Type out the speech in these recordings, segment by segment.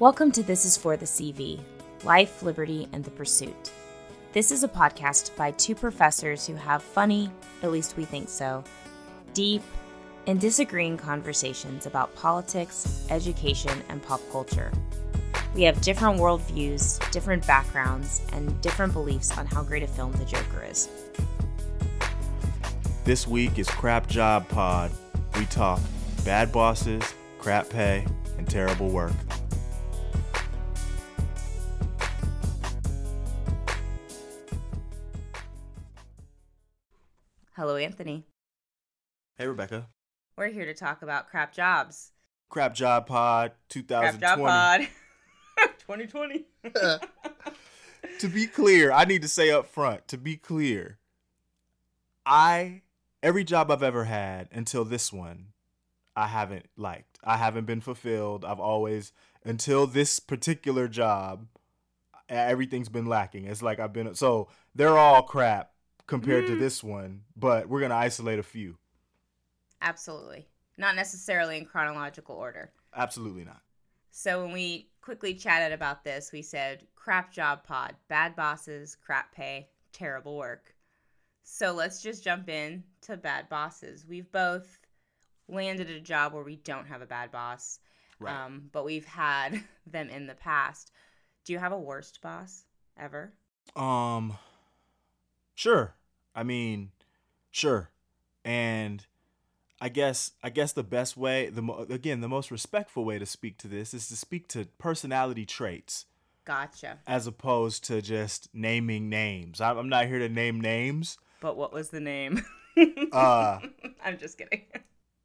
Welcome to This is for the CV Life, Liberty, and the Pursuit. This is a podcast by two professors who have funny, at least we think so, deep, and disagreeing conversations about politics, education, and pop culture. We have different worldviews, different backgrounds, and different beliefs on how great a film The Joker is. This week is Crap Job Pod. We talk bad bosses, crap pay, and terrible work. Hello, Anthony. Hey, Rebecca. We're here to talk about crap jobs. Crap Job Pod 2020. Crap job pod. 2020. to be clear, I need to say up front, to be clear, I every job I've ever had until this one, I haven't liked. I haven't been fulfilled. I've always until this particular job, everything's been lacking. It's like I've been so they're all crap compared to this one, but we're gonna isolate a few. Absolutely. Not necessarily in chronological order. Absolutely not. So when we quickly chatted about this, we said crap job pod, bad bosses, crap pay, terrible work. So let's just jump in to bad bosses. We've both landed a job where we don't have a bad boss, Right. um, but we've had them in the past. Do you have a worst boss ever? Um, sure. I mean, sure. And I guess I guess the best way, the mo- again, the most respectful way to speak to this is to speak to personality traits Gotcha. as opposed to just naming names. I'm I'm not here to name names. But what was the name? Uh, I'm just kidding.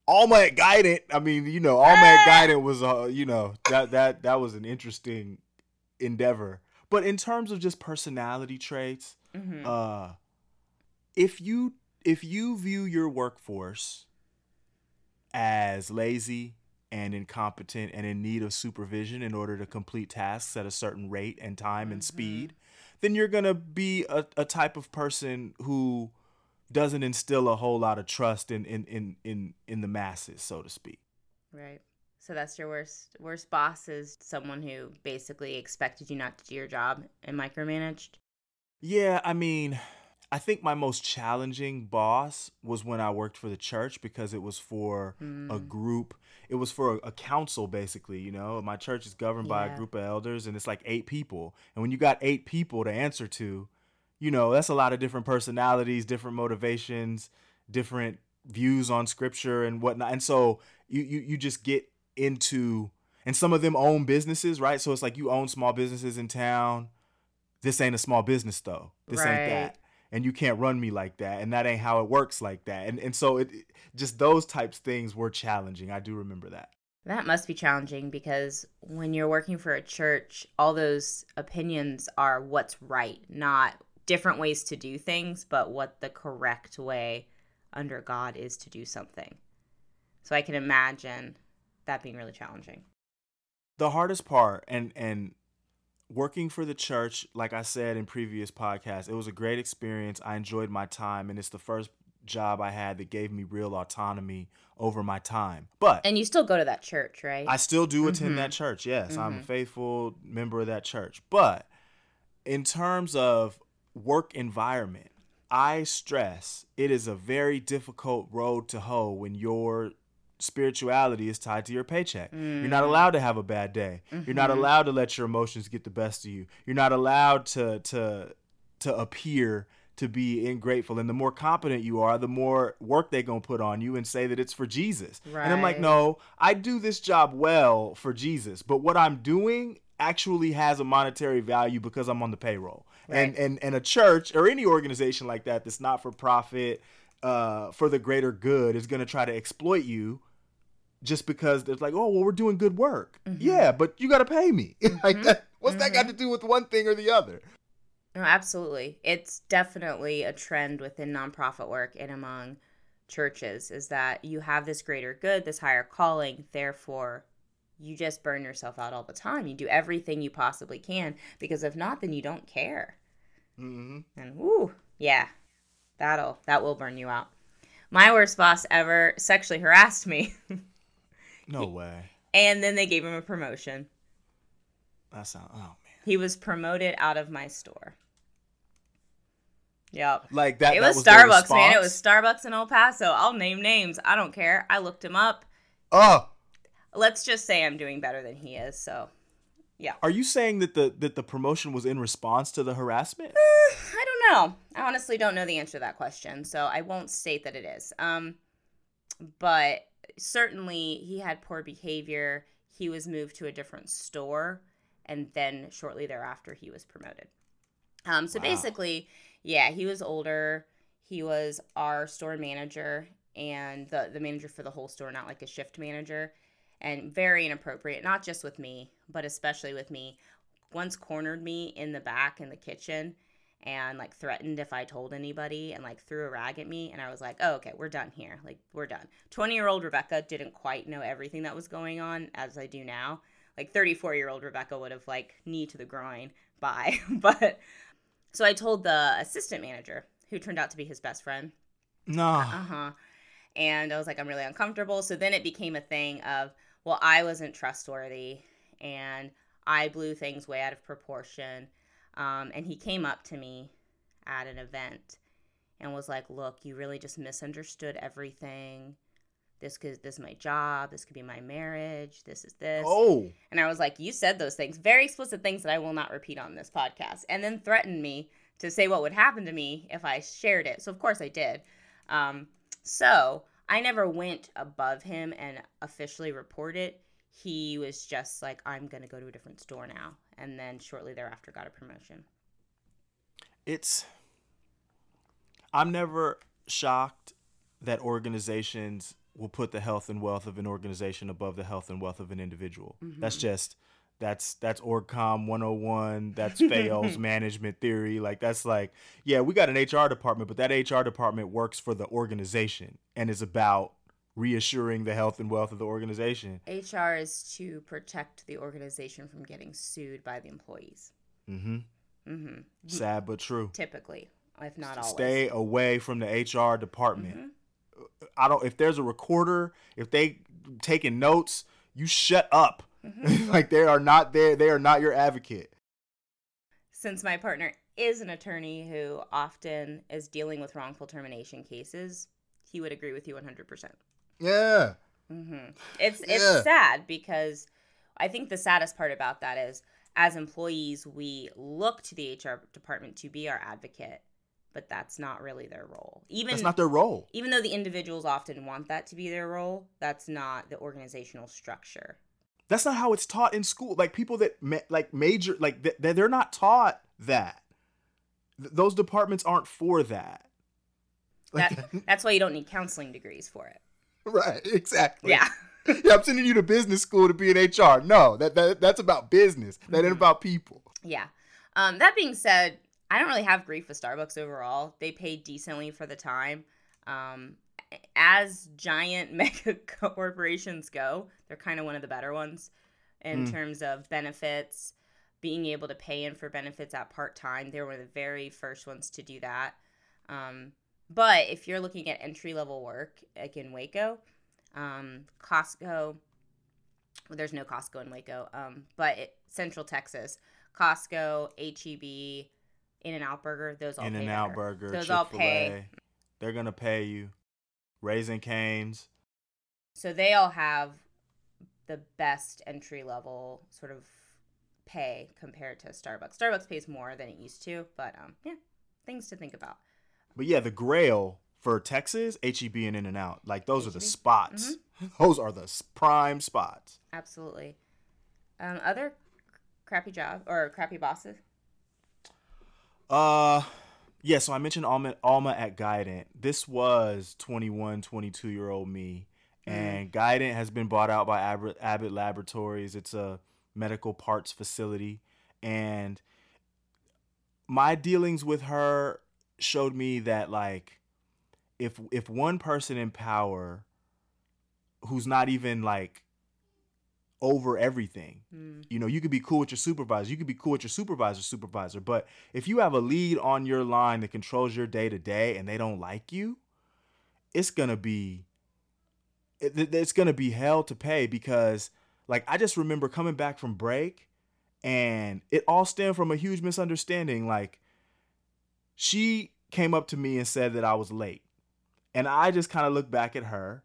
All my guidance. I mean, you know, all my guidance was, uh, you know, that that that was an interesting endeavor. But in terms of just personality traits, hmm uh if you if you view your workforce as lazy and incompetent and in need of supervision in order to complete tasks at a certain rate and time and mm-hmm. speed then you're going to be a, a type of person who doesn't instill a whole lot of trust in in in in, in the masses so to speak Right. So that's your worst worst boss is someone who basically expected you not to do your job and micromanaged. Yeah, I mean, I think my most challenging boss was when I worked for the church because it was for a Mm. group. It was for a, a council, basically. You know, my church is governed by a group of elders, and it's like eight people. And when you got eight people to answer to, you know, that's a lot of different personalities, different motivations, different views on scripture and whatnot. And so you you you just get into, and some of them own businesses, right? So it's like you own small businesses in town this ain't a small business though. This Right. ain't that. And you can't run me like that. And that ain't how it works like that. And and so it just those types things were challenging. I do remember that. That must be challenging because when you're working for a church, all those opinions are what's right, not different ways to do things, but what the correct way under God is to do something. So I can imagine that being really challenging. The hardest part and and working for the church, like I said in previous podcasts, it was a great experience. I enjoyed my time and it's the first job I had that gave me real autonomy over my time. But And you still go to that church, right? I still do attend Mhm. that church. Yes, I'm a Mhm. faithful member of that church. But in terms of work environment, I stress it is a very difficult road to hoe when your spirituality is tied to your paycheck. You're not Mm. allowed to have a bad day. You're not Mhm. allowed to let your emotions get the best of you. You're not allowed to to to appear to be ingrateful. And the more competent you are, the more work they're gonna put on you and say that it's for Jesus. And I'm like, no, I do this job well for Jesus, but what I'm doing actually has a monetary value because I'm on the payroll. And Right. and and a church or any organization like that that's not for profit, uh, for the greater good is gonna try to exploit you just because there's like, oh well, we're doing good work. Mhm. Yeah, but you gotta pay me. like Mhm. that, what's that got to do with one thing or the other? No, absolutely. It's definitely a trend within nonprofit work and among churches is that you have this greater good, this higher calling, therefore you just burn yourself out all the time. You do everything you possibly can because if not then you don't care. hmm And woo, yeah. That'll that will burn you out. My worst boss ever sexually harassed me No way. and then they gave him a promotion. That's sound. Oh man. He was promoted out of my store. Yep. Like that. It that was, their Starbucks, man. It was? Starbucks in El Paso. I'll name names. I don't care. I looked him up. Oh, Let's just say I'm doing better than he is. So, yeah. are you saying that the that the promotion was in response to the harassment? I don't know. I honestly don't know the answer to that question, so I won't state that it is. Um, but certainly he had poor behavior. He was moved to a different store, and then shortly thereafter he was promoted. Um, so Wow. basically, yeah, he was older. He was our store manager and the the manager for the whole store, not like a shift manager, and very inappropriate. Not just with me, but especially with me. Once cornered me in the back in the kitchen and like threatened if I told anybody and like threw a rag at me. And I was like, oh, okay, we're done here. Like, we're done. 20 year old Rebecca didn't quite know everything that was going on as I do now. Like, 34 year old Rebecca would have like knee to the groin. Bye. but so I told the assistant manager, who turned out to be his best friend, No. uh huh. And I was like, I'm really uncomfortable. So then it became a thing of, well, I wasn't trustworthy and I blew things way out of proportion. Um, and he came up to me at an event and was like, Look, you really just misunderstood everything. This could this is my job. This could be my marriage. This is this. Oh. And I was like, You said those things, very explicit things that I will not repeat on this podcast. And then threatened me to say what would happen to me if I shared it. So, of course, I did. Um, so, I never went above him and officially reported. He was just like, I'm going to go to a different store now. And then shortly thereafter, got a promotion. it's i'm never shocked that organizations will put the health and wealth of an organization above the health and wealth of an individual. Mm-hmm. That's just that's that's orgcom 101 that's fails management theory. Like that's like yeah we got an hr department but that hr department works for the organization and is about reassuring the health and wealth of the organization HR is to protect the organization from getting sued by the employees. mm-hmm Mm-hmm. sad but true Typically, if not always. stay away from the hr department Mhm. I don't if there's a recorder, if they taking notes, you shut up. Mm-hmm. like they are not there, they are not your advocate. Since my partner is an attorney who often is dealing with wrongful termination cases, he would agree with you 100%. Yeah. hmm It's it's Yeah. sad because I think the saddest part about that is as employees we look to the HR department to be our advocate, but that's not really their role. Even That's not their role. even though the individuals often want that to be their role, that's not the organizational structure. That's not how it's taught in school. Like people that ma- like major like th- they're not taught that. Th- those departments aren't for that. Like, That, that's why you don't need counseling degrees for it. right, exactly. Yeah. yeah, I'm sending you to business school to be an HR. No, that, that that's about business. That ain't Mhm. about people. Yeah. Um, that being said, I don't really have grief with Starbucks overall. They pay decently for the time. Um, as giant mega corporations go, they're kind of one of the better ones in Mm. terms of benefits, being able to pay in for benefits at part time. They were the very first ones to do that. Um, but if you're looking at entry level work, like in Waco, um, Costco, well, there's no Costco in Waco, um, but it, Central Texas, Costco, HEB, In-N-Out Burger, those all In-N-Out. Burger, Those Chick all pay. They're gonna pay you. Raising Cane's. So they all have the best entry level sort of pay compared to Starbucks. Starbucks pays more than it used to, but um, yeah, things to think about. But yeah, the Grail for Texas, HEB and In-N-Out, like those are the spots. Mm-hmm. Those are the prime spots. Absolutely. Um, other crappy job or crappy bosses. Uh, yeah. So I mentioned Alma, Alma at Guidant. This was 21, 22 year old me, Mm. and Guidant has been bought out by Abbott, Abbott Laboratories. It's a medical parts facility, and my dealings with her showed me that like if if one person in power who's not even like over everything Mm. you know you could be cool with your supervisor you could be cool with your supervisor supervisor but if you have a lead on your line that controls your day to day and they don't like you it's gonna be it, it- it's gonna be hell to pay because like i just remember coming back from break And it all stemmed from a huge misunderstanding. Like, she came up to me and said that I was late. And I just kind of looked back at her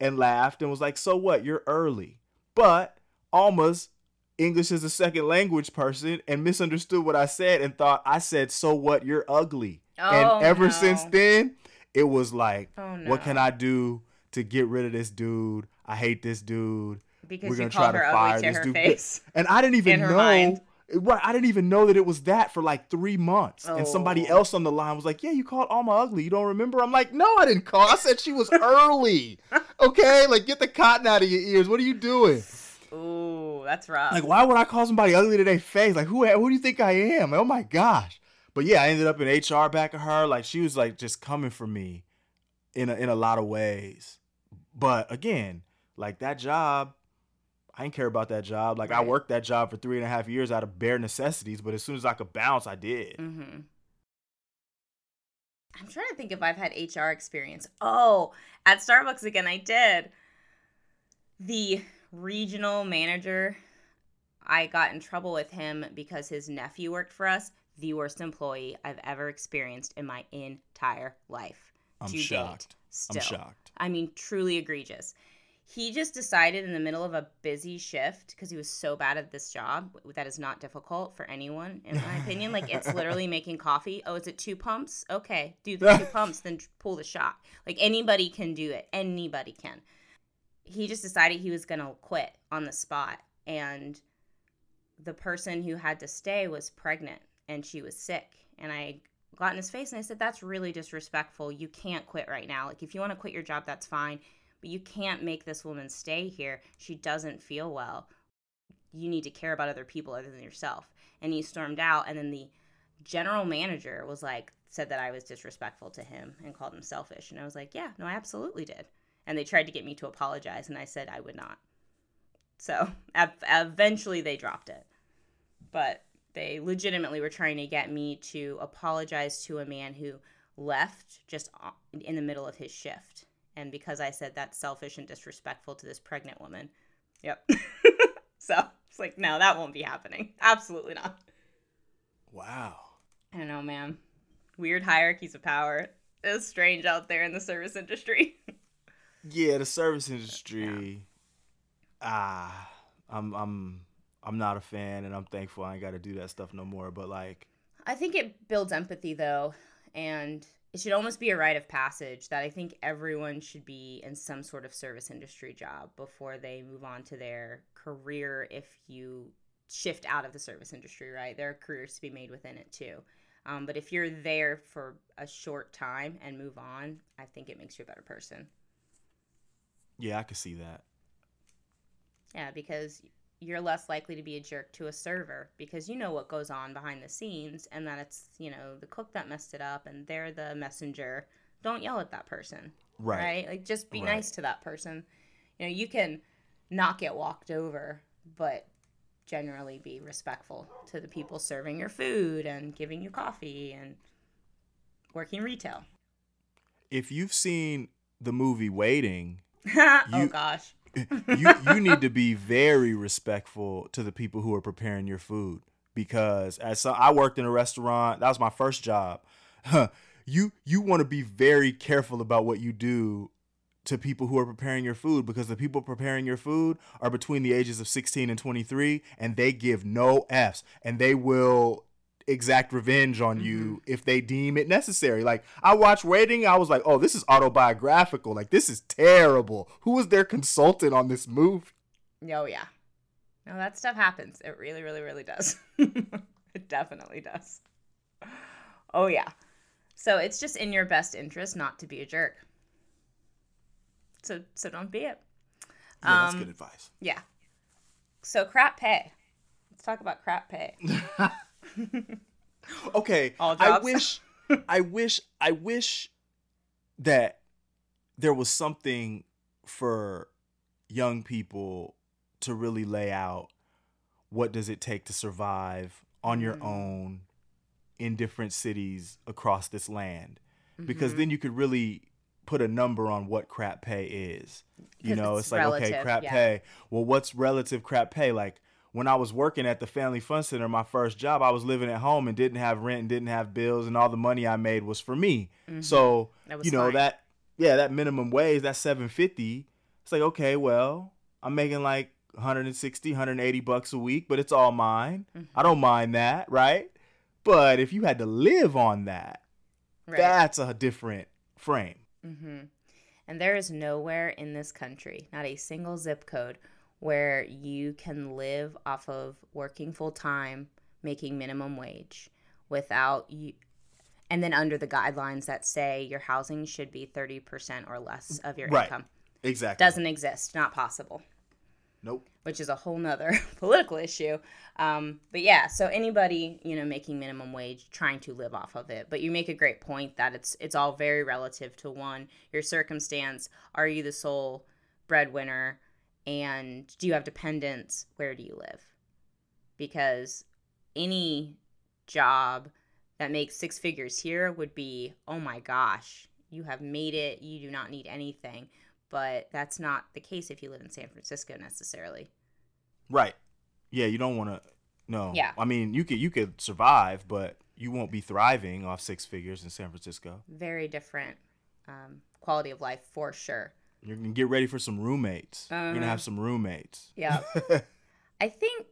and laughed and was like, So what? You're early. But Alma's English as a second language person and misunderstood what I said and thought I said, So what? You're ugly. Oh, and ever no. since then, it was like, Oh, no. What can I do to get rid of this dude? I hate this dude. Because We're you gonna called try her to fire ugly to this her dude. face. And I didn't even know. mind. Right, I didn't even know that it was that for like three months. And somebody Oh. else on the line was like, "Yeah, you called Alma ugly. You don't remember?" I'm like, "No, I didn't call. I said she was early. Okay, like get the cotton out of your ears. What are you doing? Ooh, that's rough. Like, why would I call somebody ugly to their face? Like, who who do you think I am? oh my gosh. But yeah, I ended up in HR back of her. Like, she was like just coming for me in a, in a lot of ways. But again, like that job, I didn't care about that job. Like I worked that job for three and a half years out of bare necessities. But as soon as I could bounce, I did. Mm-hmm. I'm trying to think if I've had HR experience. Oh, at Starbucks again, I did. The regional manager, I got in trouble with him because his nephew worked for us. The worst employee I've ever experienced in my entire life. I'm shocked. I'm shocked. I mean, truly egregious. He just decided in the middle of a busy shift because he was so bad at this job that is not difficult for anyone, in my opinion. Like it's literally making coffee. Oh, is it two pumps? Okay, do the two pumps, then pull the shot. Like anybody can do it. Anybody can. He just decided he was gonna quit on the spot, and the person who had to stay was pregnant and she was sick. And I got in his face and I said, That's really disrespectful. You can't quit right now. Like, if you want to quit your job, that's fine. But you can't make this woman stay here. She doesn't feel well. You need to care about other people other than yourself. And he stormed out. And then the general manager was like, said that I was disrespectful to him and called him selfish. And I was like, Yeah, no, I absolutely did. And they tried to get me to apologize. And I said I would not. So eventually they dropped it. But they legitimately were trying to get me to apologize to a man who left just in the middle of his shift. And because I said that's selfish and disrespectful to this pregnant woman. Yep. so it's like, no, that won't be happening. Absolutely not. Wow. I don't know, man. Weird hierarchies of power. It's strange out there in the service industry. Yeah, the service industry. Ah, I'm I'm I'm not a fan, and I'm thankful I ain't got to do that stuff no more. But like, I think it builds empathy though, and it should almost be a rite of passage that I think everyone should be in some sort of service industry job before they move on to their career if you shift out of the service industry, right? There are careers to be made within it too. Um, but if you're there for a short time and move on, I think it makes you a better person. yeah, I could see that. Yeah, because you're less likely to be a jerk to a server because you know what goes on behind the scenes and that it's, you know, the cook that messed it up and they're the messenger. Don't yell at that person. Right. Right? Like just be Right. nice to that person. You know, you can not get walked over, but generally be respectful to the people serving your food and giving you coffee and working retail. If you've seen the movie Waiting, oh You- gosh. you you need to be very respectful to the people who are preparing your food because as so, I worked in a restaurant, that was my first job. you you want to be very careful about what you do to people who are preparing your food because the people preparing your food are between the ages of 16 and 23 and they give no f's and they will exact revenge on you if they deem it necessary. Like I watched Waiting, I was like, "Oh, this is autobiographical. Like this is terrible. Who was their consultant on this movie?" Oh yeah. No, that stuff happens. It really, really, really does. it definitely does. Oh yeah. So it's just in your best interest not to be a jerk. So so don't be it. Yeah, that's Um, good advice. Yeah. So crap pay. Let's talk about crap pay. Okay, I wish, I wish, I wish that there was something for young people to really lay out what does it take to survive on your Mm. own in different cities across this land because Mhm. then you could really put a number on what crap pay is you know it's it's, like okay crap yeah. pay well what's relative crap pay like when I was working at the Family Fun Center, my first job, I was living at home and didn't have rent and didn't have bills, and all the money I made was for me. Mhm. So you know fine. that yeah, that minimum wage, that seven fifty. It's like okay, well, I'm making like 160, 180 bucks a week, but it's all mine. Mhm. I don't mind that, right? But if you had to live on that, Right. that's a different frame. Mm-hmm. And there is nowhere in this country, not a single zip code, where you can live off of working full time, making minimum wage, without you, and then under the guidelines that say your housing should be 30% or less of your Right. income. Exactly. Doesn't exist, not possible. Nope. which is a whole nother political issue. Um, but yeah, so anybody you know making minimum wage, trying to live off of it. But you make a great point that it's it's all very relative to one your circumstance. Are you the sole breadwinner, and do you have dependents? Where do you live? Because any job that makes six figures here would be oh my gosh, you have made it. You do not need anything but that's not the case if you live in San Francisco necessarily. Right. Yeah, you don't want to. No. Yeah. I mean, you could you could survive, but you won't be thriving off six figures in San Francisco. Very different um, quality of life for sure. You're gonna get ready for some roommates. You're gonna have some roommates. Yeah. I think,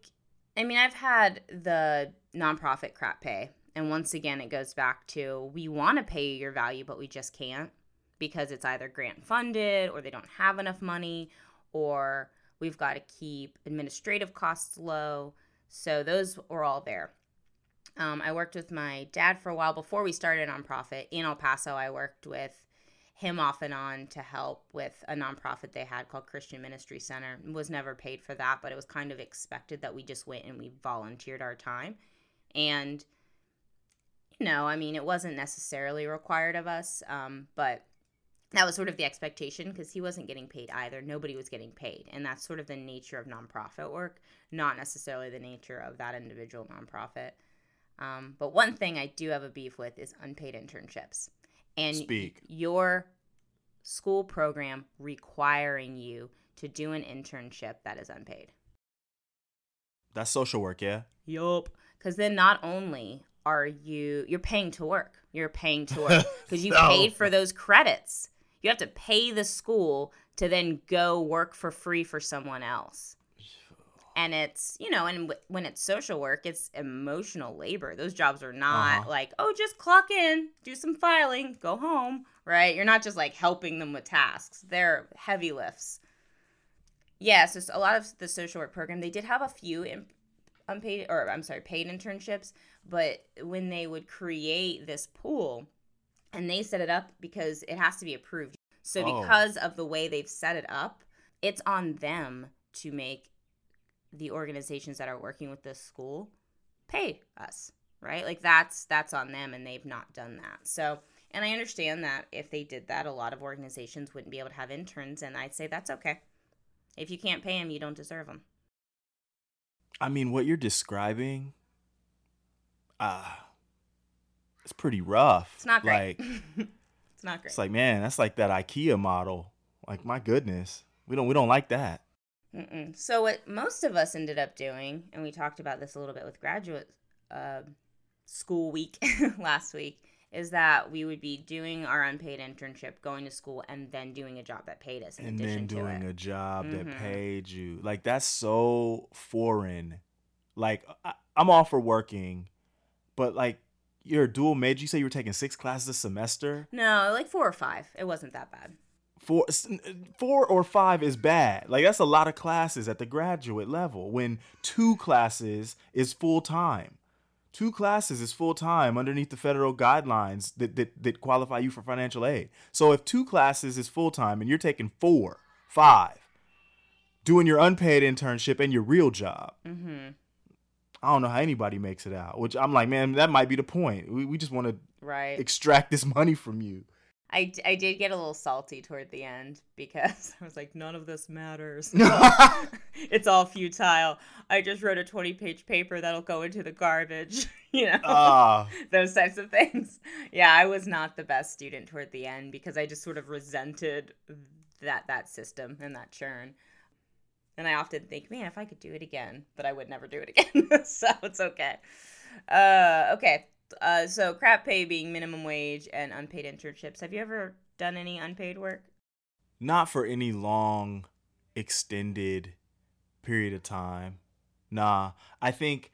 I mean, I've had the nonprofit crap pay. And once again, it goes back to we want to pay you your value, but we just can't because it's either grant funded or they don't have enough money or we've got to keep administrative costs low. So those were all there. Um, I worked with my dad for a while before we started a nonprofit in El Paso. I worked with him off and on to help with a nonprofit they had called Christian Ministry Center. Was never paid for that, but it was kind of expected that we just went and we volunteered our time. And you know, I mean, it wasn't necessarily required of us, um, but that was sort of the expectation because he wasn't getting paid either. Nobody was getting paid, and that's sort of the nature of nonprofit work, not necessarily the nature of that individual nonprofit. Um, but one thing I do have a beef with is unpaid internships, and Speak. your school program requiring you to do an internship that is unpaid. That's social work, yeah. Yup. Because then not only are you you're paying to work, you're paying to work because you paid for those credits. You have to pay the school to then go work for free for someone else. And it's you know, and w- when it's social work, it's emotional labor. Those jobs are not Uh-huh. like oh, just clock in, do some filing, go home. Right? You're not just like helping them with tasks. They're heavy lifts. Yes, yeah, so a lot of the social work program, they did have a few in, unpaid or I'm sorry, paid internships, but when they would create this pool and they set it up because it has to be approved. So Oh. because of the way they've set it up, it's on them to make the organizations that are working with this school pay us, right? Like that's that's on them and they've not done that. So, and I understand that if they did that, a lot of organizations wouldn't be able to have interns and I'd say that's okay. If you can't pay them, you don't deserve them. I mean, what you're describing, ah, it's pretty rough. It's not great. Like, it's not great. it's like, man, that's like that IKEA model. Like, my goodness, we don't we don't like that. Mm-mm. So what most of us ended up doing, and we talked about this a little bit with graduate uh, school week last week, is that we would be doing our unpaid internship, going to school, and then doing a job that paid us in and addition then doing to it. a job Mhm. that paid you. Like that's so foreign. Like I, I'm all for working, but like you're a dual major. You say you were taking six classes a semester. no, like four or five. It wasn't that bad. Four, four or five is bad. Like that's a lot of classes at the graduate level. When two classes is full time. Two classes is full time underneath the federal guidelines that, that that qualify you for financial aid. So if two classes is full time and you're taking four, five, doing your unpaid internship and your real job, Mm-hmm. I don't know how anybody makes it out. Which I'm like, man, that might be the point. We, we just want to Right. extract this money from you. I, I did get a little salty toward the end because I was like, none of this matters. it's all futile. I just wrote a 20 page paper that'll go into the garbage, you know, Ah, those types of things. Yeah, I was not the best student toward the end because I just sort of resented that that system and that churn. And I often think, man, if I could do it again, but I would never do it again. so it's okay. Uh, okay. Uh, so crap pay being minimum wage and unpaid internships. Have you ever done any unpaid work? Not for any long, extended period of time. Nah, I think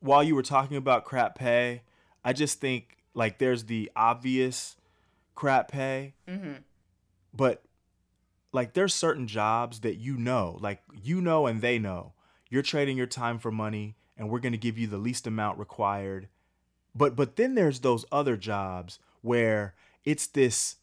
while you were talking about crap pay, I just think like there's the obvious crap pay, Mm-hmm. but like there's certain jobs that you know, like you know and they know. You're trading your time for money and we're going to give you the least amount required. But but then there's those other jobs where it's this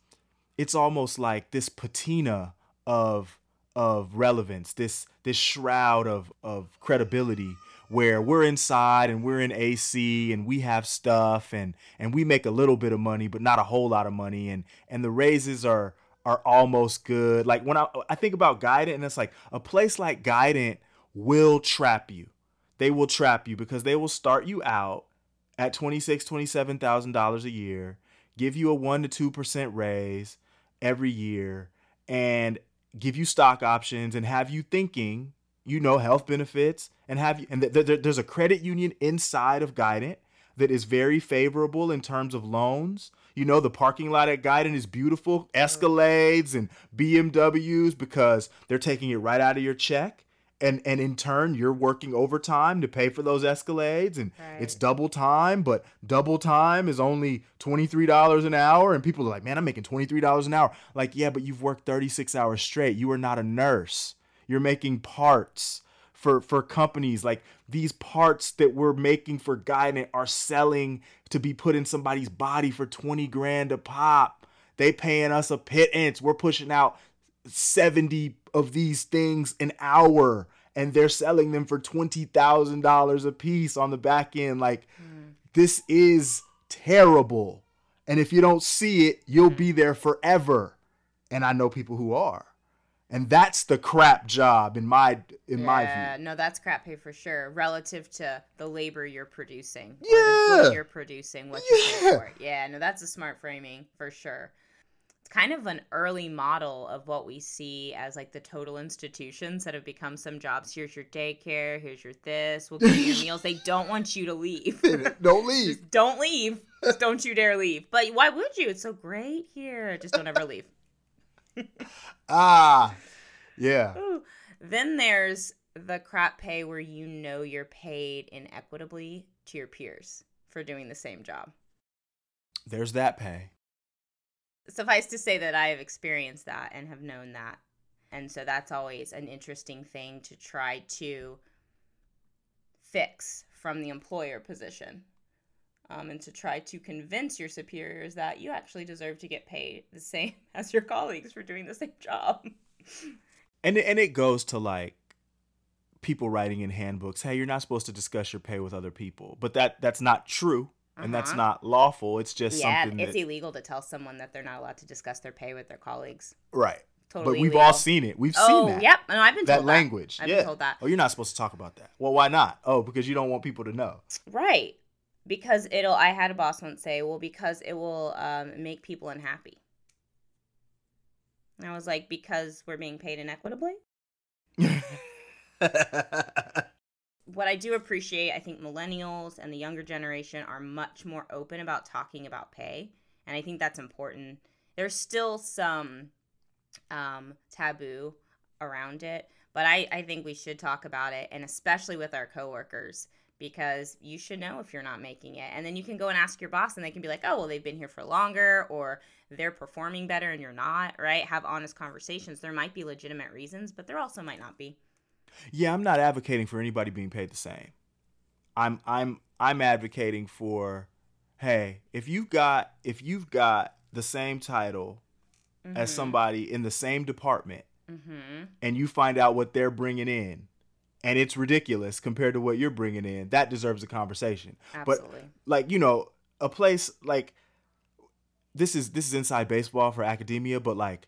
it's almost like this patina of of relevance, this this shroud of of credibility where we're inside and we're in AC and we have stuff and and we make a little bit of money but not a whole lot of money and and the raises are are almost good. Like when I I think about Guidant and it's like a place like Guidant will trap you. They will trap you because they will start you out at twenty six, twenty seven thousand dollars a year, give you a one to two percent raise every year, and give you stock options and have you thinking, you know, health benefits and have you and th- th- there's a credit union inside of Guidant that is very favorable in terms of loans. You know, the parking lot at Guidant is beautiful, Escalades and BMWs because they're taking it right out of your check. And, and in turn, you're working overtime to pay for those Escalades, and Right. it's double time. But double time is only twenty three dollars an hour, and people are like, "Man, I'm making twenty three dollars an hour." Like, yeah, but you've worked thirty six hours straight. You are not a nurse. You're making parts for for companies like these parts that we're making for Guidant are selling to be put in somebody's body for 20 grand a pop. They paying us a pittance. We're pushing out 70 of these things an hour and they're selling them for $20,000 a piece on the back end like mm. this is terrible. And if you don't see it, you'll be mm. there forever. And I know people who are. And that's the crap job in my in my view. yeah, no, that's crap pay for sure. Relative to the labor you're producing, Yeah. you're producing, what Yeah. for. Yeah, no, that's a smart framing for sure. It's kind of an early model of what we see as like the total institutions that have become some jobs. Here's your daycare. Here's your this. We'll give you your meals. They don't want you to leave. Don't leave. Just don't leave. Just don't you dare leave. But why would you? It's so great here. Just don't ever leave. Ah. Yeah. Ooh. Then there's the crap pay where you know you're paid inequitably to your peers for doing the same job. There's that pay. Suffice to say that I have experienced that and have known that. And so that's always an interesting thing to try to fix from the employer position. Um, and to try to convince your superiors that you actually deserve to get paid the same as your colleagues for doing the same job. And and it goes to like people writing in handbooks, "Hey, you're not supposed to discuss your pay with other people." But that that's not true. And that's Uh-huh. not lawful. It's just yeah, something it's that, illegal to tell someone that they're not allowed to discuss their pay with their colleagues. right. Totally but we've illegal. all seen it. We've Oh, seen that. yep. No, I've been That told language. I've yeah. been told that. Oh, you're not supposed to talk about that. Well, why not? Oh, because you don't want people to know. Right. Because it'll. I had a boss once say, "Well, because it will um, make people unhappy." And I was like, "Because we're being paid inequitably." What I do appreciate, I think millennials and the younger generation are much more open about talking about pay, and I think that's important. There's still some um, taboo around it, but I, I think we should talk about it, and especially with our coworkers, because you should know if you're not making it. And then you can go and ask your boss, and they can be like, oh, well, they've been here for longer, or they're performing better and you're not, right? Have honest conversations. There might be legitimate reasons, but there also might not be. Yeah, I'm not advocating for anybody being paid the same. I'm I'm I'm advocating for hey, if you've got if you've got the same title as somebody in the same department Mm-hmm. and you find out what they're bringing in and it's ridiculous compared to what you're bringing in, that deserves a conversation. Absolutely. But like, you know, a place like this is this is inside baseball for academia, but like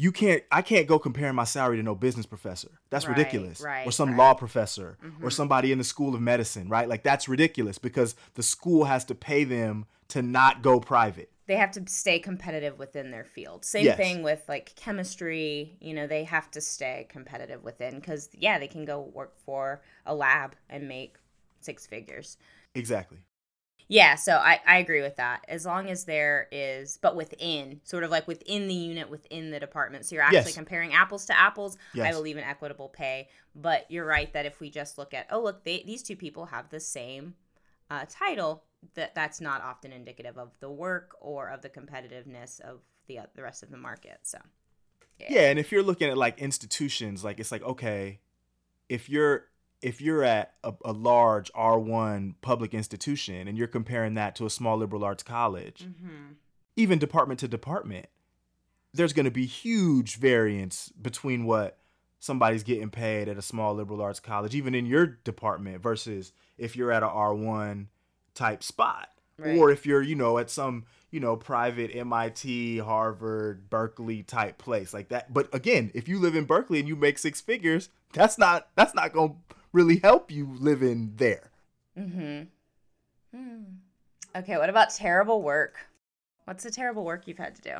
you can't I can't go comparing my salary to no business professor. That's Right, ridiculous. right, or some right. law professor or Mhm. somebody in the school of medicine, right? Like that's ridiculous because the school has to pay them to not go private. they have to stay competitive within their field. Same Yes. thing with like chemistry, you know, they have to stay competitive within cuz yeah, they can go work for a lab and make six figures. Exactly. Yeah, so I, I agree with that. As long as there is, but within, sort of like within the unit, within the department. So you're actually Yes. comparing apples to apples. I believe in equitable pay. But you're right that if we just look at, oh, look, they, these two people have the same uh, title, that that's not often indicative of the work or of the competitiveness of the, uh, the rest of the market. So, Yeah, and if you're looking at like institutions, like it's like okay, if you're if you're at a, a large R1 public institution and you're comparing that to a small liberal arts college, mm-hmm. even department to department, there's going to be huge variance between what somebody's getting paid at a small liberal arts college, even in your department, versus if you're at a R1 type spot. Right. Or if you're, you know, at some, you know, private MIT, Harvard, Berkeley type place like that. But again, if you live in Berkeley and you make six figures, that's not that's not going to really help you live in there. Mm-hmm. Hmm. Okay, what about terrible work? What's the terrible work you've had to do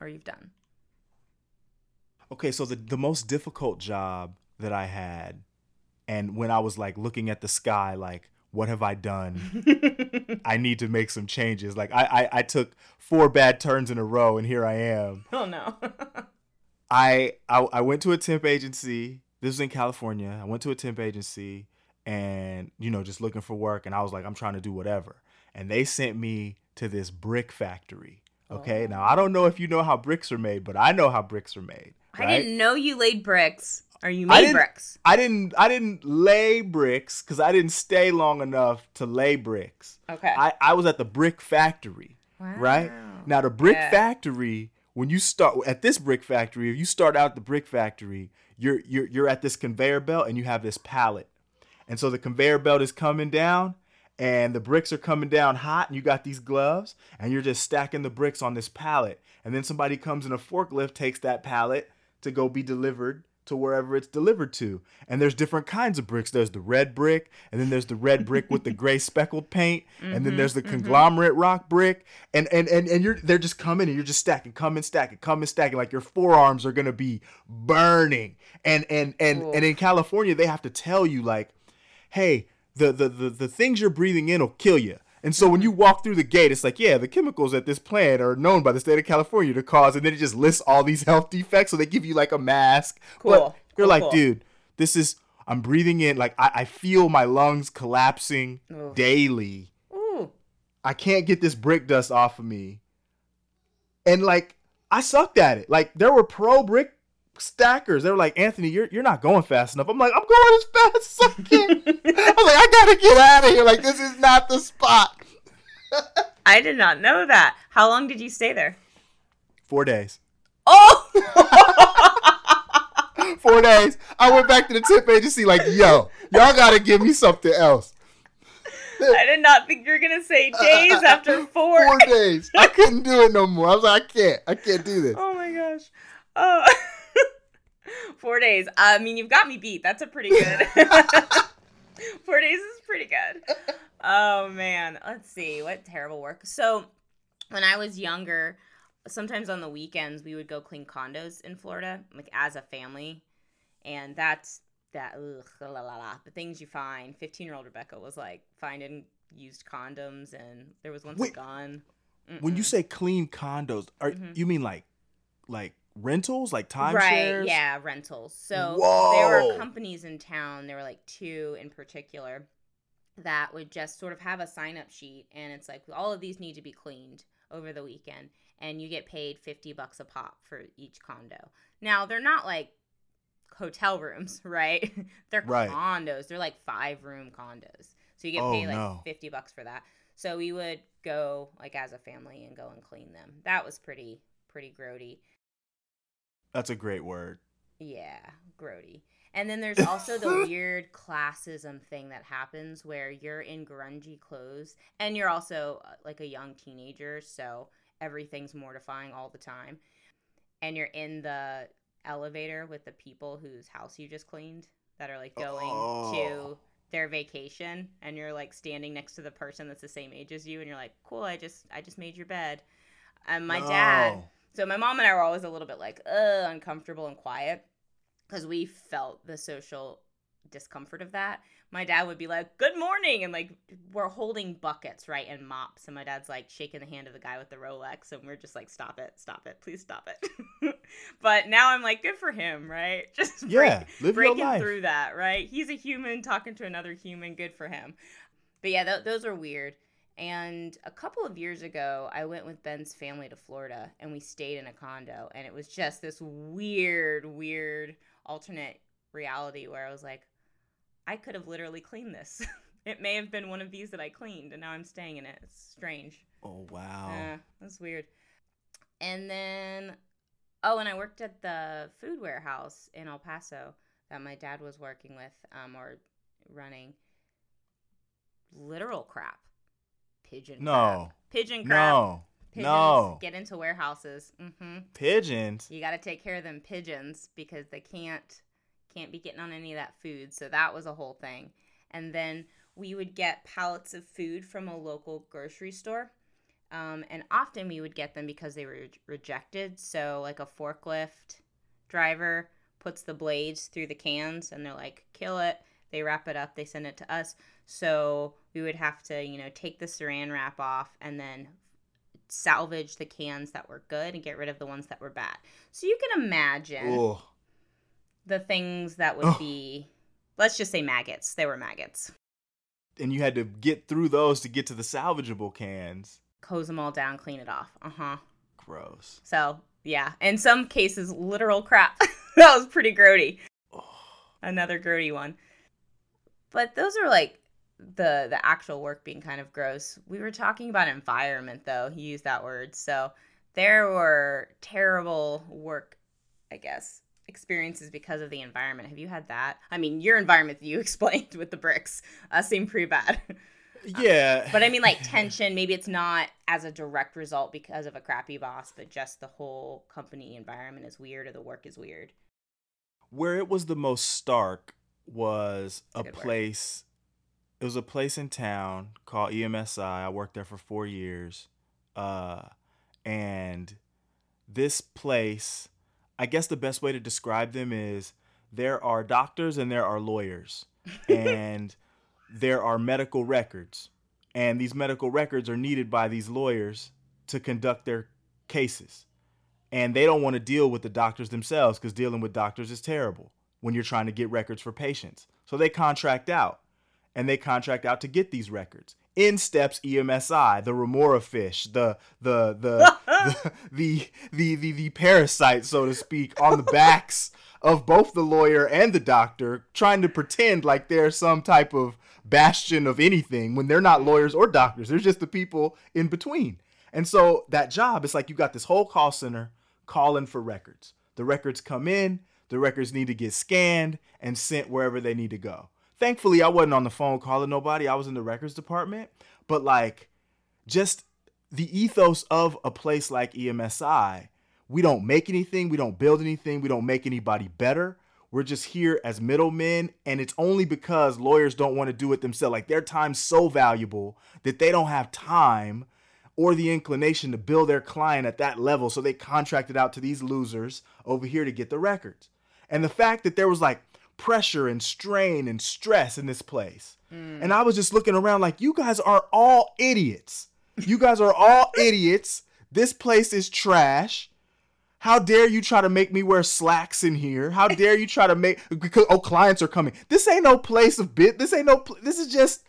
or you've done? Okay, so the the most difficult job that I had, and when I was like looking at the sky, like what have I done? I need to make some changes. Like I, I I took four bad turns in a row, and here I am. oh no. I I, I went to a temp agency. This was in California. I went to a temp agency, and you know just looking for work, and I was like, I'm trying to do whatever, and they sent me to this brick factory. Okay, now I don't know if you know how bricks are made, but I know how bricks are made. I didn't know you laid bricks or you I made didn't- bricks. I didn't I didn't lay bricks because I didn't stay long enough to lay bricks. Okay. I, I was at the brick factory, Wow. right? Now the brick Yeah. factory, when you start at this brick factory, if you start out at the brick factory, you're you're you're at this conveyor belt and you have this pallet. And so the conveyor belt is coming down and the bricks are coming down hot and you got these gloves and you're just stacking the bricks on this pallet. And then somebody comes in a forklift, takes that pallet to go be delivered to wherever it's delivered to. And there's different kinds of bricks. There's the red brick, and then there's the red brick with the gray speckled paint, and then mm-hmm, there's the mm-hmm. conglomerate rock brick. And and and, and you're they're just coming and you're just stacking, coming, stacking, coming, stacking. Like your forearms are gonna be burning. And and and and in California, they have to tell you like, hey, the the the, the things you're breathing in will kill you. And so when you mm-hmm. walk through the gate, it's like, yeah, the chemicals at this plant are known by the state of California to cause, and then it just lists all these health defects. So they give you like a mask. Cool. But you're Cool, like, cool. dude, this is I'm breathing in like I, I feel my lungs collapsing Oof. daily. Ooh. I can't get this brick dust off of me. And like I sucked at it. Like there were pro brick stackers. They were like, Anthony, you're you're not going fast enough. I'm like, I'm going as fast as I can. I was like, I gotta get out of here. Like this is not the spot. I did not know that. How long did you stay there? Four days. Oh! Four days. I went back to the tip agency like, yo, y'all gotta give me something else. I did not think you were to say days after four. Four days. I couldn't do it no more. I was like, I can't. I can't do this. Oh my gosh. Oh. Four days. I mean, you've got me beat. That's a pretty good. Four days is pretty good. Oh man. Let's see. What terrible work. So, when I was younger, sometimes on the weekends we would go clean condos in Florida, like as a family, and that's that. Ugh, la la la. The things you find. Fifteen-year-old Rebecca was like finding used condoms, and there was once Wait. a gun. When you say clean condos, are Mhm. you mean like like rentals, like timeshares? Right, yeah, rentals. So there were companies in town, there were like two in particular that would just sort of have a sign up sheet and it's like all of these need to be cleaned over the weekend and you get paid 50 bucks a pop for each condo. Now, they're not like hotel rooms, right? they're Right. condos. They're like 5 room condos. So you get Oh, paid like no. 50 bucks for that. So we would go like as a family and go and clean them. That was pretty pretty grody. That's a great word. Yeah, grody. And then there's also the weird classism thing that happens where you're in grungy clothes and you're also uh, like a young teenager, so everything's mortifying all the time. And you're in the elevator with the people whose house you just cleaned that are like going Oh. to their vacation and you're like standing next to the person that's the same age as you and you're like, "Cool, I just I just made your bed." And my dad, No. So my mom and I were always a little bit like, uh, uncomfortable and quiet because we felt the social discomfort of that. My dad would be like, "Good morning," and like we're holding buckets, right, and mops, and my dad's like shaking the hand of the guy with the Rolex, and we're just like, "Stop it, stop it, please stop it." but now I'm like, good for him, right? Just break, Yeah, your breaking life. through that, right? He's a human talking to another human. Good for him. But yeah, th- those are weird. And a couple of years ago, I went with Ben's family to Florida and we stayed in a condo. And it was just this weird, weird alternate reality where I was like, I could have literally cleaned this. it may have been one of these that I cleaned and now I'm staying in it. It's strange. Oh wow. Yeah, that's weird. And then, oh, and I worked at the food warehouse in El Paso that my dad was working with um, or running. Literal crap. Pigeon No. crap. Pigeon crap. No. Pigeons No. get into warehouses. hmm Pigeons. You got to take care of them pigeons because they can't can't be getting on any of that food. So that was a whole thing. And then we would get pallets of food from a local grocery store. Um, and often we would get them because they were re- rejected. So like a forklift driver puts the blades through the cans and they're like, kill it. They wrap it up. They send it to us. So we would have to, you know, take the saran wrap off and then salvage the cans that were good and get rid of the ones that were bad. So you can imagine Ugh. the things that would Ugh. be, let's just say maggots. They were maggots. And you had to get through those to get to the salvageable cans. Hose them all down, clean it off. Uh huh. Gross. So yeah, in some cases, literal crap. that was pretty grody. Oh. Another grody one. But those are like the the actual work being kind of gross. We were talking about environment though. He used that word. So there were terrible work, I guess, experiences because of the environment. Have you had that? I mean, your environment that you explained with the bricks uh, seemed pretty bad. Yeah. But I mean, like tension. Maybe it's not as a direct result because of a crappy boss, but just the whole company environment is weird or the work is weird. where it was the most stark was a a place it was a place in town called EMSI. I worked there for 4 years. Uh and this place, I guess the best way to describe them is there are doctors and there are lawyers. and there are medical records. And these medical records are needed by these lawyers to conduct their cases and they don't want to deal with the doctors themselves because dealing with doctors is terrible when you're trying to get records for patients. So they contract out, and they contract out to get these records. In steps EMSI, the remora fish, the the the the, the the the the parasite, so to speak, on the backs of both the lawyer and the doctor, trying to pretend like they're some type of bastion of anything when they're not lawyers or doctors. They're just the people in between. And so that job, it's like you got this whole call center calling for records. The records come in, the records need to get scanned and sent wherever they need to go. Thankfully, I wasn't on the phone calling nobody. I was in the records department. But like just the ethos of a place like EMSI, we don't make anything, we don't build anything, we don't make anybody better. We're just here as middlemen, and it's only because lawyers don't want to do it themselves. Like their time's so valuable that they don't have time or the inclination to bill their client at that level. So they contracted out to these losers over here to get the records. And the fact that there was like pressure and strain and stress in this place. Mm. And I was just looking around like, you guys are all idiots. You guys are all idiots. This place is trash. How dare you try to make me wear slacks in here? How dare you try to make because oh clients are coming. This ain't no place of bit. This ain't no. pl- This is just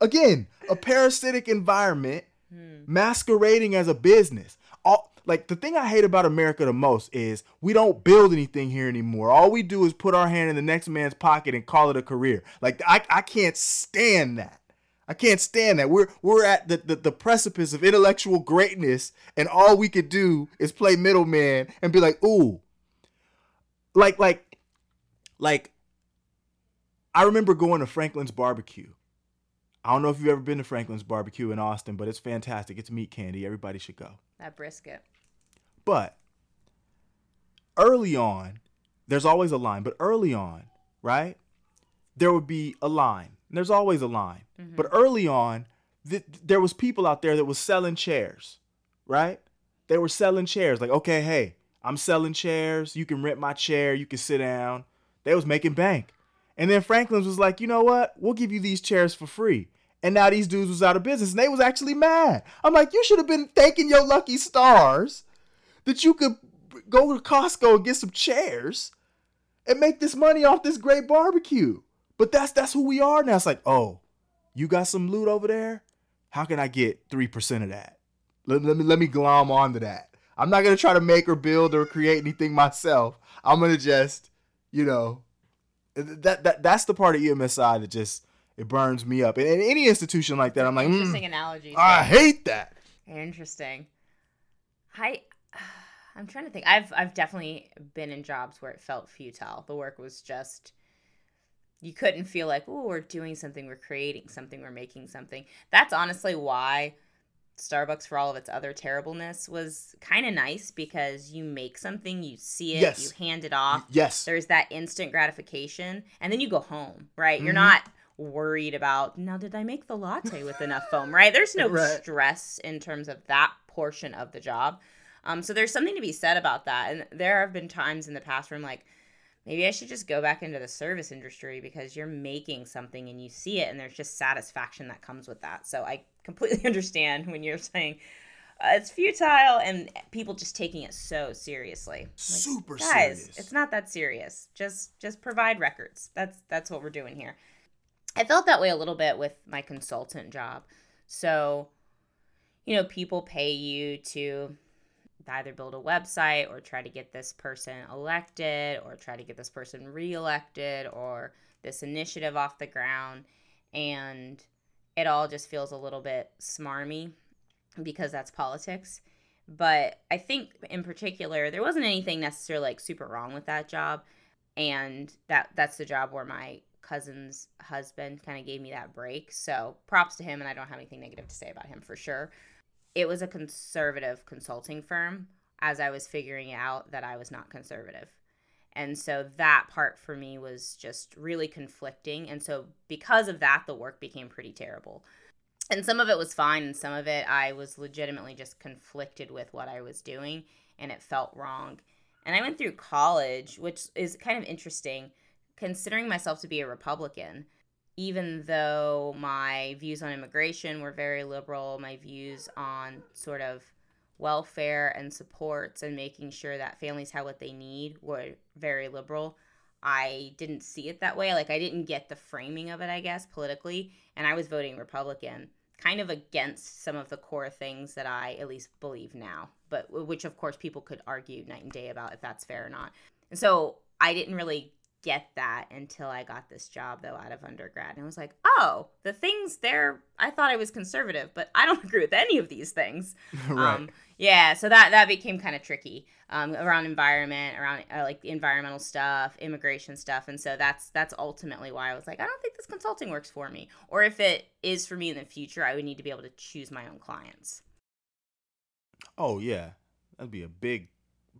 again a parasitic environment hmm. masquerading as a business. All like the thing I hate about America the most is we don't build anything here anymore. All we do is put our hand in the next man's pocket and call it a career. Like I, I can't stand that. I can't stand that. We're we're at the, the, the precipice of intellectual greatness, and all we could do is play middleman and be like, ooh. Like like like I remember going to Franklin's barbecue. I don't know if you've ever been to Franklin's barbecue in Austin, but it's fantastic. It's meat candy. Everybody should go. That brisket. But early on, there's always a line, but early on, right? There would be a line. There's always a line. Mm-hmm. But early on, th- there was people out there that was selling chairs, right? they were selling chairs. Like, okay, hey, I'm selling chairs. You can rent my chair. You can sit down. They was making bank. And then Franklin's was like, you know what? We'll give you these chairs for free. And now these dudes was out of business and they was actually mad. I'm like, you should have been thanking your lucky stars that you could go to Costco and get some chairs and make this money off this great barbecue. But that's that's who we are now. It's like, oh, you got some loot over there? How can I get three percent of that? Let, let me let me glom onto that. I'm not gonna try to make or build or create anything myself. I'm gonna just, you know, that that that's the part of EMSI that just it burns me up. And, and any institution like that, I'm like, interesting mm, analogy. I hate that. Interesting. I I'm trying to think. I've I've definitely been in jobs where it felt futile. The work was just you couldn't feel like, oh, we're doing something, we're creating something, we're making something. That's honestly why Starbucks, for all of its other terribleness, was kind of nice because you make something, you see it, Yes. you hand it off. Yes. There's that instant gratification, and then you go home, right? You're Mhm. not worried about now did I make the latte with enough foam, right? There's no Right. stress in terms of that portion of the job. Um, so there's something to be said about that. And there have been times in the past where I'm like, maybe I should just go back into the service industry because you're making something and you see it, and there's just satisfaction that comes with that. So I completely understand when you're saying uh, it's futile and people just taking it so seriously. Like, Super guys, serious. it's not that serious. Just just provide records. That's that's what we're doing here. I felt that way a little bit with my consultant job. So, you know, people pay you to either build a website or try to get this person elected or try to get this person reelected or this initiative off the ground. And it all just feels a little bit smarmy because that's politics. But i think in particular there wasn't anything necessarily like super wrong with that job. And that that's the job where my cousin's husband kind of gave me that break. So props to him and i don't have anything negative to say about him for sure it was a conservative consulting firm as I was figuring out that I was not conservative. And so that part for me was just really conflicting. And so because of that, the work became pretty terrible. And some of it was fine, and some of it I was legitimately just conflicted with what I was doing, and it felt wrong. And I went through college, which is kind of interesting, considering myself to be a Republican even though my views on immigration were very liberal, my views on sort of welfare and supports and making sure that families have what they need were very liberal. I didn't see it that way. Like, I didn't get the framing of it, I guess, politically. And I was voting Republican, kind of against some of the core things that I at least believe now, but which, of course, people could argue night and day about if that's fair or not. And so I didn't really get that until I got this job though out of undergrad. And I was like, oh, the things there, I thought I was conservative, but I don't agree with any of these things. right. Um, yeah, so that that became kind of tricky um, around environment, around uh, like environmental stuff, immigration stuff, and so that's that's ultimately why I was like, I don't think this consulting works for me, or if it is for me in the future, I would need to be able to choose my own clients. oh yeah, that'd be a big,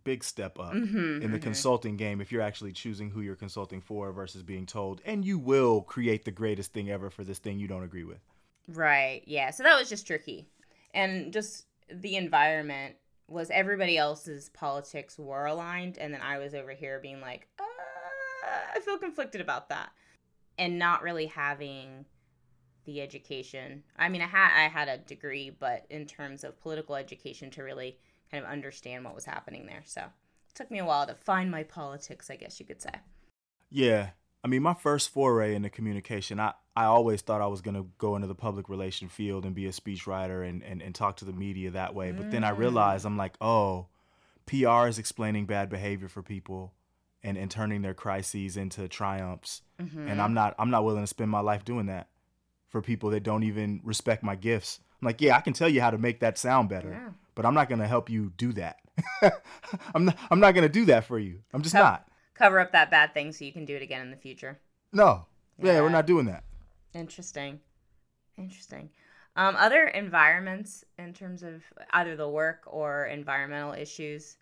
big step up Mhm, in the mhm. consulting game if you're actually choosing who you're consulting for versus being told, and you will create the greatest thing ever for this thing you don't agree with. Right. Yeah. So that was just tricky. And just the environment was everybody else's politics were aligned. And then I was over here being like, uh, I feel conflicted about that. And not really having the education. I mean, I had I had a degree, but in terms of political education to really kind of understand what was happening there. So it took me a while to find my politics, I guess you could say. Yeah. I mean, my first foray into communication, I, I always thought I was going to go into the public relation field and be a speechwriter and, and, and talk to the media that way. But then I Mm. realized I'm like, oh, PR is explaining bad behavior for people and, and turning their crises into triumphs. Mm-hmm. And I'm not I'm not willing to spend my life doing that for people that don't even respect my gifts. I'm like, yeah, I can tell you how to make that sound better, Yeah. But I'm not going to help you do that. I'm not, I'm not going to do that for you. I'm just Yep. not. cover up that bad thing so you can do it again in the future. No. Yeah, Yeah. we're not doing that. Interesting. Interesting. Um, other environments in terms of either the work or environmental issues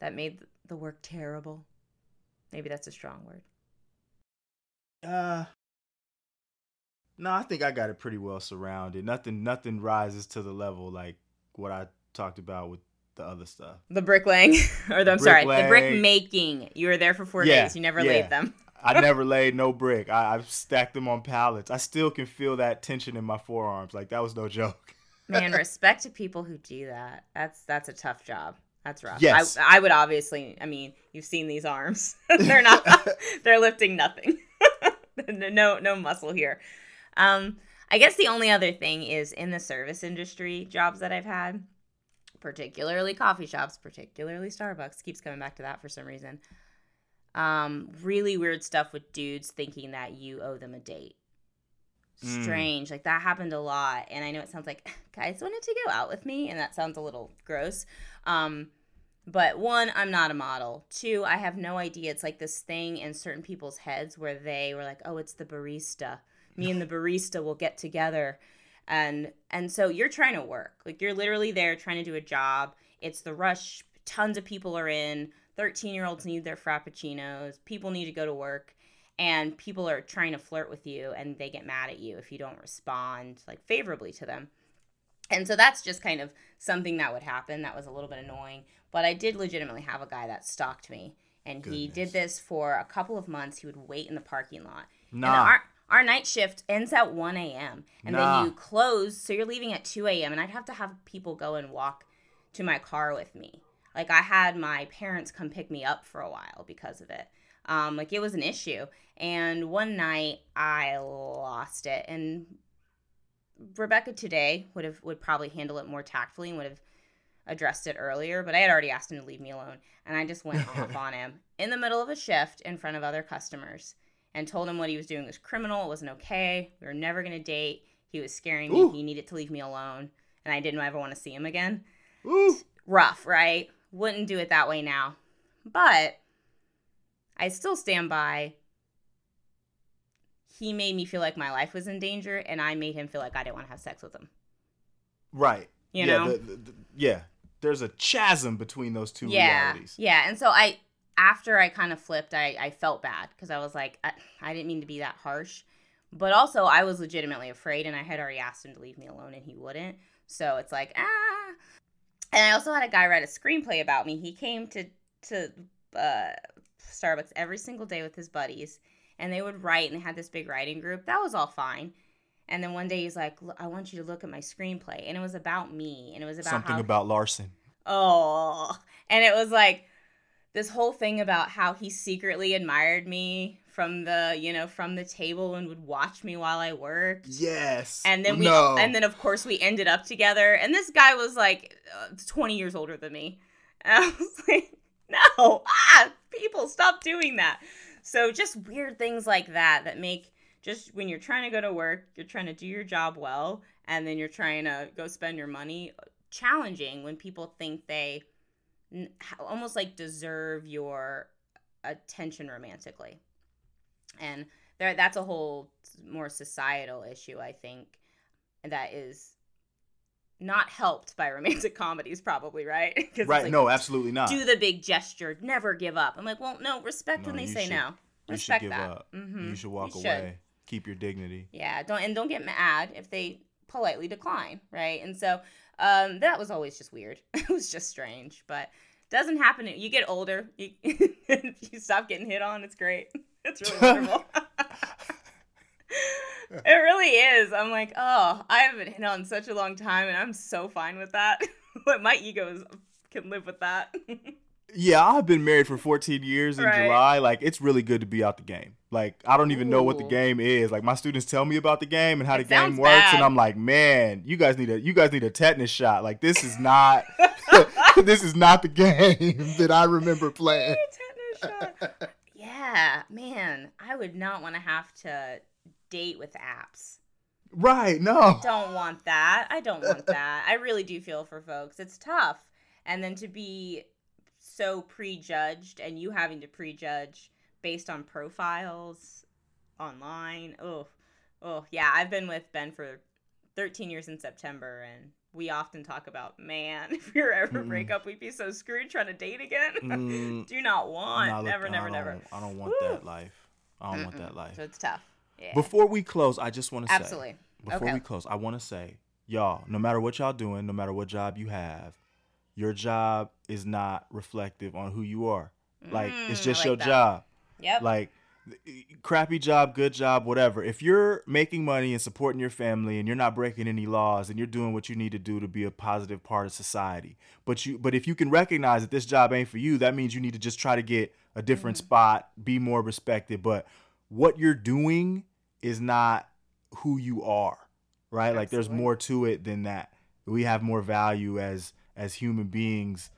that made the work terrible. Maybe that's a strong word. Uh No, I think I got it pretty well surrounded. Nothing nothing rises to the level like what I talked about with the other stuff. The bricklaying, or the, I'm sorry, the brick making. You were there for four Yeah, days. You never yeah. laid them. I never laid no brick. I, I've stacked them on pallets. I still can feel that tension in my forearms. Like that was no joke. Man, respect to people who do that. That's that's a tough job. That's rough. Yes. I, I would obviously. I mean, you've seen these arms. they're not. they're lifting nothing. no no muscle here. Um, I guess the only other thing is in the service industry jobs that I've had, particularly coffee shops, particularly Starbucks. Keeps coming back to that for some reason. Um, really weird stuff with dudes thinking that you owe them a date. Mm. Strange. Like that happened a lot. And I know it sounds like guys wanted to go out with me, and that sounds a little gross. Um, but one, I'm not a model. Two, I have no idea. It's like this thing in certain people's heads where they were like, "Oh, it's the barista. Me and the barista will get together." And and so you're trying to work. Like you're literally there trying to do a job. It's the rush. Tons of people are in. 13-year-olds need their frappuccinos. People need to go to work and people are trying to flirt with you and they get mad at you if you don't respond like favorably to them. And so that's just kind of something that would happen. That was a little bit annoying. But I did legitimately have a guy that stalked me. And he did this for a couple of months. He would wait in the parking lot. Nah. Our, night shift ends at 1 a.m. And Nah. then you close. So you're leaving at 2 a.m. And I'd have to have people go and walk to my car with me. Like I had my parents come pick me up for a while because of it. Um, like it was an issue. And one night I lost it. And Rebecca today would have would probably handle it more tactfully and would have addressed it earlier, but I had already asked him to leave me alone. And I just went off on him in the middle of a shift in front of other customers and told him what he was doing was criminal. It wasn't okay. We were never going to date. He was scaring me. Ooh. He needed to leave me alone. And I didn't ever want to see him again. Ooh. Rough, right? Wouldn't do it that way now. But I still stand by. He made me feel like my life was in danger, and I made him feel like I didn't want to have sex with him. Right. You yeah, know? the- the- the- yeah. There's a chasm between those two yeah, realities. Yeah, and so I after I kind of flipped, I I felt bad because I was like I, I didn't mean to be that harsh, but also I was legitimately afraid, and I had already asked him to leave me alone, and he wouldn't. So it's like ah. And I also had a guy write a screenplay about me. He came to to uh, Starbucks every single day with his buddies, and they would write, and they had this big writing group. That was all fine. And then one day he's like, "I want you to look at my screenplay," and it was about me, and it was about Something how about Larson. Oh, and it was like this whole thing about how he secretly admired me from the, you know, from the table and would watch me while I worked. Yes. And then we, no. and then of course we ended up together. And this guy was like uh, 20 years older than me. And I was like, no, ah, people stop doing that. So just weird things like that that make just when you're trying to go to work, you're trying to do your job well, and then you're trying to go spend your money. Challenging when people think they almost like deserve your attention romantically, and there that's a whole more societal issue. I think that is not helped by romantic comedies, probably right? right. like, no, absolutely not. do the big gesture, never give up. I'm like, well, no, respect No, when they say should- no. you Respect give that. up. Mhm. You should walk should. away. Keep your dignity. Yeah, don't and don't get mad if they politely decline, right? And so um, that was always just weird. it was just strange, but doesn't happen. You get older, you, you stop getting hit on. It's great. It's really wonderful. it really is. I'm like, oh, I haven't been hit on in such a long time, and I'm so fine with that. but my ego is, can live with that. Yeah, I've been married for 14 years in Right. July. Like, it's really good to be out the game. Like, I don't even know what the game is. Like, my students tell me about the game and how It the game works, bad. and I'm like, man, you guys need a you guys need a tetanus shot. Like, this is not this is not the game that I remember playing. Tetanus shot. yeah, man, I would not want to have to date with apps. Right? No. Don't want that. I don't want that. I really do feel for folks. It's tough. And then to be so prejudged and you having to prejudge based on profiles online. Oh, oh, yeah. I've been with Ben for 13 years in September and we often talk about, man, if we were ever Mm-mm. break up, we'd be so screwed trying to date again. Mm, do not want. nah, look, never, I never, never. I don't want Woo. that life. I don't want Mm-mm. that life. So it's tough. Yeah. Before we close, I just want to say Absolutely. before Okay. we close, I want to say, y'all, no matter what y'all doing, no matter what job you have, your job is not reflective on who you are. Like it's Mm, just like your that. job. Yep. Like crappy job, good job, whatever. If you're making money and supporting your family and you're not breaking any laws and you're doing what you need to do to be a positive part of society, but you but if you can recognize that this job ain't for you, that means you need to just try to get a different Mm-hmm. spot, be more respected, but what you're doing is not who you are, right? Like there's more to it than that. We have more value as as human beings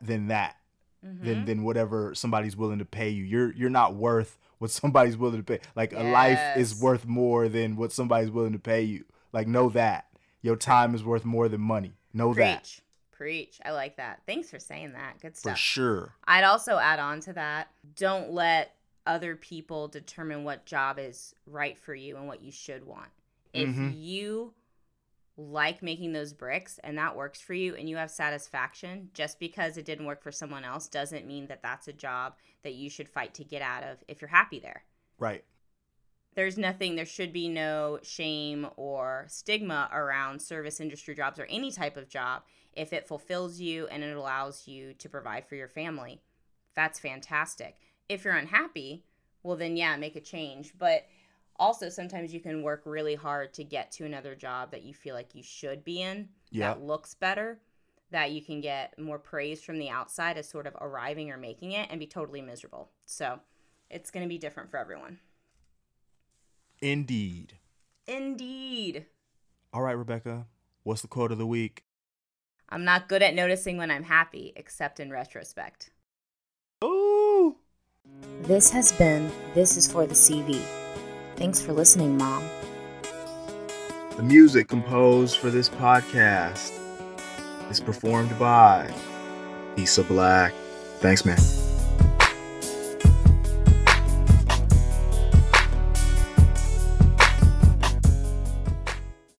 than that Mm-hmm. than than whatever somebody's willing to pay you. You're you're not worth what somebody's willing to pay. Like a life is worth more than what somebody's willing to pay you. Like know that. Your time is worth more than money. Know that. Preach. Preach. I like that. Thanks for saying that. Good stuff. For sure. I'd also add on to that don't let other people determine what job is right for you and what you should want. If Mhm. you like making those bricks and that works for you and you have satisfaction, just because it didn't work for someone else doesn't mean that that's a job that you should fight to get out of if you're happy there. Right. There's nothing, there should be no shame or stigma around service industry jobs or any type of job if it fulfills you and it allows you to provide for your family. That's fantastic. If you're unhappy, well, then yeah, make a change. But also, sometimes you can work really hard to get to another job that you feel like you should be in Yeah. that looks better, that you can get more praise from the outside as sort of arriving or making it and be totally miserable. So it's going to be different for everyone. Indeed. Indeed. All right, Rebecca. What's the quote of the week? I'm not good at noticing when I'm happy, except in retrospect. Ooh. This has been This is for the CV. Thanks for listening, Mom. The music composed for this podcast is performed by Lisa Black. Thanks, man.